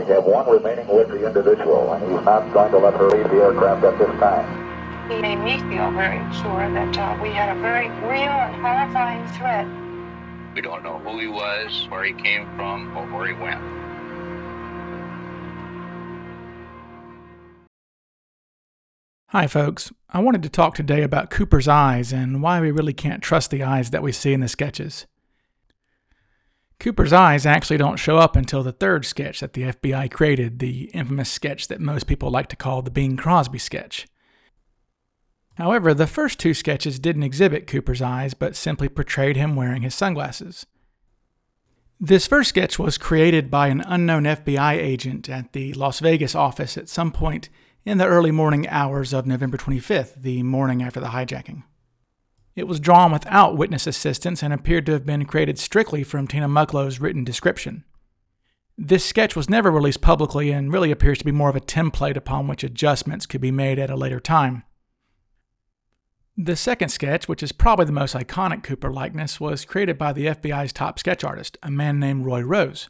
We have one remaining with the individual, and he's not going to let her leave the aircraft at this time. He made me feel very sure that uh, we had a very real and horrifying threat. We don't know who he was, where he came from, or where he went. Hi, folks. I wanted to talk today about Cooper's eyes and why we really can't trust the eyes that we see in the sketches. Cooper's eyes actually don't show up until the third sketch that the FBI created, the infamous sketch that most people like to call the Bing Crosby sketch. However, the first two sketches didn't exhibit Cooper's eyes, but simply portrayed him wearing his sunglasses. This first sketch was created by an unknown FBI agent at the Las Vegas office at some point in the early morning hours of November 25th, the morning after the hijacking. It was drawn without witness assistance and appeared to have been created strictly from Tina Mucklow's written description. This sketch was never released publicly and really appears to be more of a template upon which adjustments could be made at a later time. The second sketch, which is probably the most iconic Cooper likeness, was created by the FBI's top sketch artist, a man named Roy Rose.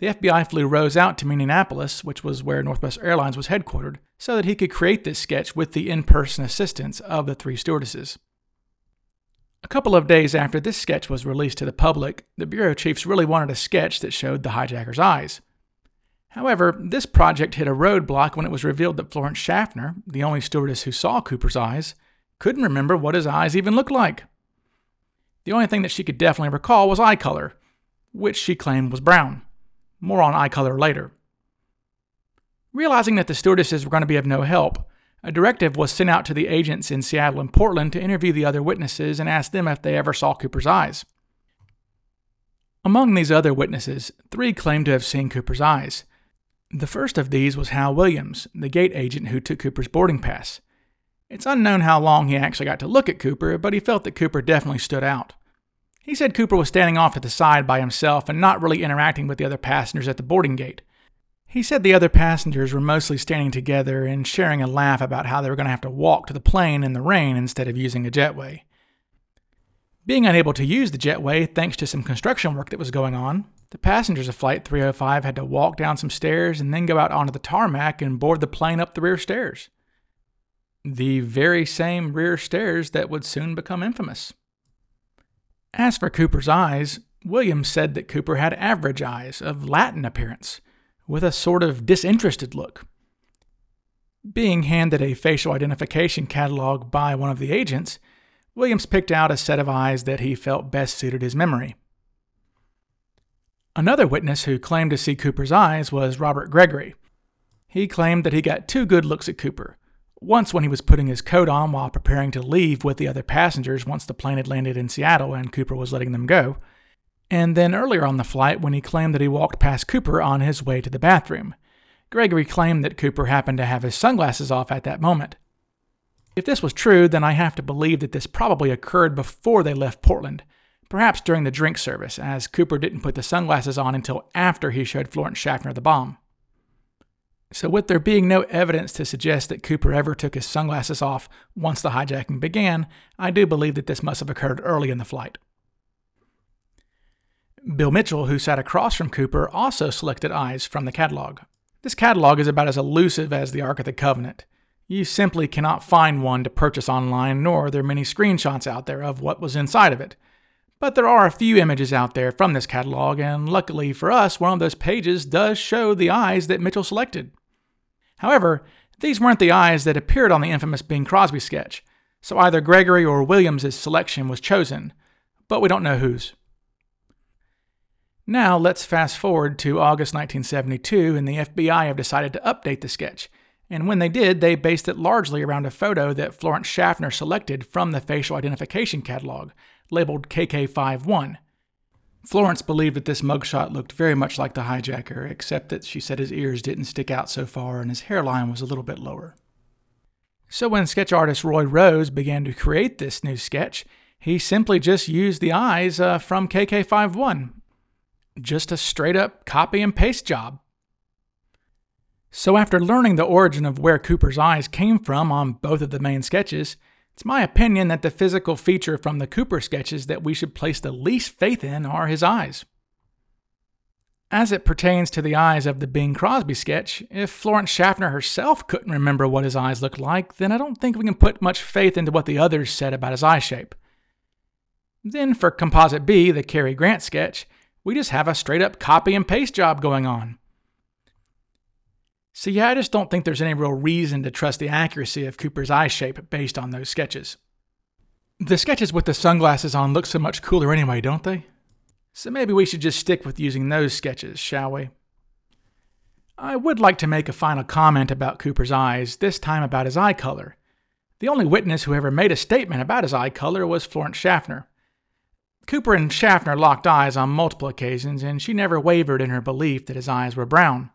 The FBI flew Rose out to Minneapolis, which was where Northwest Airlines was headquartered, so that he could create this sketch with the in person assistance of the three stewardesses. A couple of days after this sketch was released to the public, the bureau chiefs really wanted a sketch that showed the hijacker's eyes. However, this project hit a roadblock when it was revealed that Florence Schaffner, the only stewardess who saw Cooper's eyes, couldn't remember what his eyes even looked like. The only thing that she could definitely recall was eye color, which she claimed was brown. More on eye color later. Realizing that the stewardesses were going to be of no help, a directive was sent out to the agents in Seattle and Portland to interview the other witnesses and ask them if they ever saw Cooper's eyes. Among these other witnesses, three claimed to have seen Cooper's eyes. The first of these was Hal Williams, the gate agent who took Cooper's boarding pass. It's unknown how long he actually got to look at Cooper, but he felt that Cooper definitely stood out. He said Cooper was standing off to the side by himself and not really interacting with the other passengers at the boarding gate. He said the other passengers were mostly standing together and sharing a laugh about how they were going to have to walk to the plane in the rain instead of using a jetway. Being unable to use the jetway thanks to some construction work that was going on, the passengers of Flight 305 had to walk down some stairs and then go out onto the tarmac and board the plane up the rear stairs. The very same rear stairs that would soon become infamous. As for Cooper's eyes, Williams said that Cooper had average eyes of Latin appearance, with a sort of disinterested look. Being handed a facial identification catalog by one of the agents, Williams picked out a set of eyes that he felt best suited his memory. Another witness who claimed to see Cooper's eyes was Robert Gregory. He claimed that he got two good looks at Cooper, once when he was putting his coat on while preparing to leave with the other passengers once the plane had landed in Seattle and Cooper was letting them go, and then earlier on the flight when he claimed that he walked past Cooper on his way to the bathroom. Gregory claimed that Cooper happened to have his sunglasses off at that moment. If this was true, then I have to believe that this probably occurred before they left Portland, perhaps during the drink service, as Cooper didn't put the sunglasses on until after he showed Florence Schaffner the bomb. So, with there being no evidence to suggest that Cooper ever took his sunglasses off once the hijacking began, I do believe that this must have occurred early in the flight. Bill Mitchell, who sat across from Cooper, also selected eyes from the catalog. This catalog is about as elusive as the Ark of the Covenant. You simply cannot find one to purchase online, nor are there many screenshots out there of what was inside of it. But there are a few images out there from this catalog, and luckily for us, one of those pages does show the eyes that Mitchell selected. However, these weren't the eyes that appeared on the infamous Bing Crosby sketch, so either Gregory or Williams's selection was chosen, but we don't know whose. Now let's fast forward to August 1972, and the FBI have decided to update the sketch. And when they did, they based it largely around a photo that Florence Schaffner selected from the facial identification catalog, labeled KK51. Florence believed that this mugshot looked very much like the hijacker, except that she said his ears didn't stick out so far and his hairline was a little bit lower. So when sketch artist Roy Rose began to create this new sketch, he simply just used the eyes uh, from KK51. Just a straight up copy and paste job. So after learning the origin of where Cooper's eyes came from on both of the main sketches, it's my opinion that the physical feature from the Cooper sketches that we should place the least faith in are his eyes. As it pertains to the eyes of the Bing Crosby sketch, if Florence Schaffner herself couldn't remember what his eyes looked like, then I don't think we can put much faith into what the others said about his eye shape. Then for Composite B, the Cary Grant sketch, we just have a straight up copy and paste job going on. So, yeah, I just don't think there's any real reason to trust the accuracy of Cooper's eye shape based on those sketches. The sketches with the sunglasses on look so much cooler anyway, don't they? So maybe we should just stick with using those sketches, shall we? I would like to make a final comment about Cooper's eyes, this time about his eye color. The only witness who ever made a statement about his eye color was Florence Schaffner. Cooper and Schaffner locked eyes on multiple occasions, and she never wavered in her belief that his eyes were brown.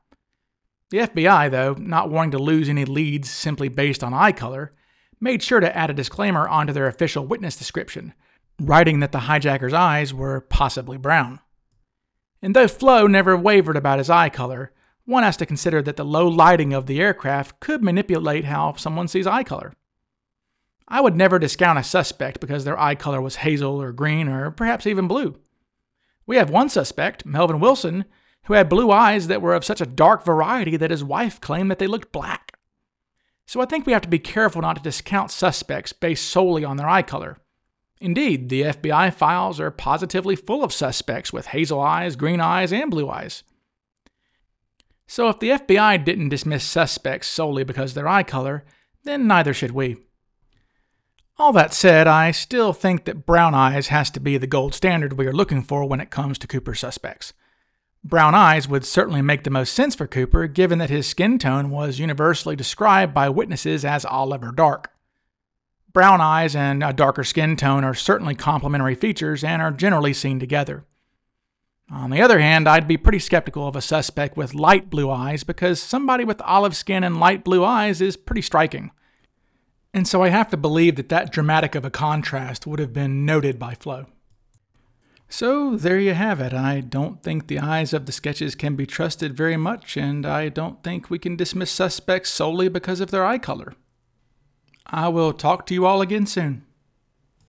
The FBI, though, not wanting to lose any leads simply based on eye color, made sure to add a disclaimer onto their official witness description, writing that the hijacker's eyes were possibly brown. And though Flo never wavered about his eye color, one has to consider that the low lighting of the aircraft could manipulate how someone sees eye color. I would never discount a suspect because their eye color was hazel or green or perhaps even blue. We have one suspect, Melvin Wilson, who had blue eyes that were of such a dark variety that his wife claimed that they looked black. So I think we have to be careful not to discount suspects based solely on their eye color. Indeed, the FBI files are positively full of suspects with hazel eyes, green eyes, and blue eyes. So if the FBI didn't dismiss suspects solely because their eye color, then neither should we. All that said, I still think that brown eyes has to be the gold standard we are looking for when it comes to Cooper suspects. Brown eyes would certainly make the most sense for Cooper, given that his skin tone was universally described by witnesses as olive or dark. Brown eyes and a darker skin tone are certainly complementary features and are generally seen together. On the other hand, I'd be pretty skeptical of a suspect with light blue eyes because somebody with olive skin and light blue eyes is pretty striking. And so I have to believe that that dramatic of a contrast would have been noted by Flo. So there you have it. I don't think the eyes of the sketches can be trusted very much, and I don't think we can dismiss suspects solely because of their eye color. I will talk to you all again soon.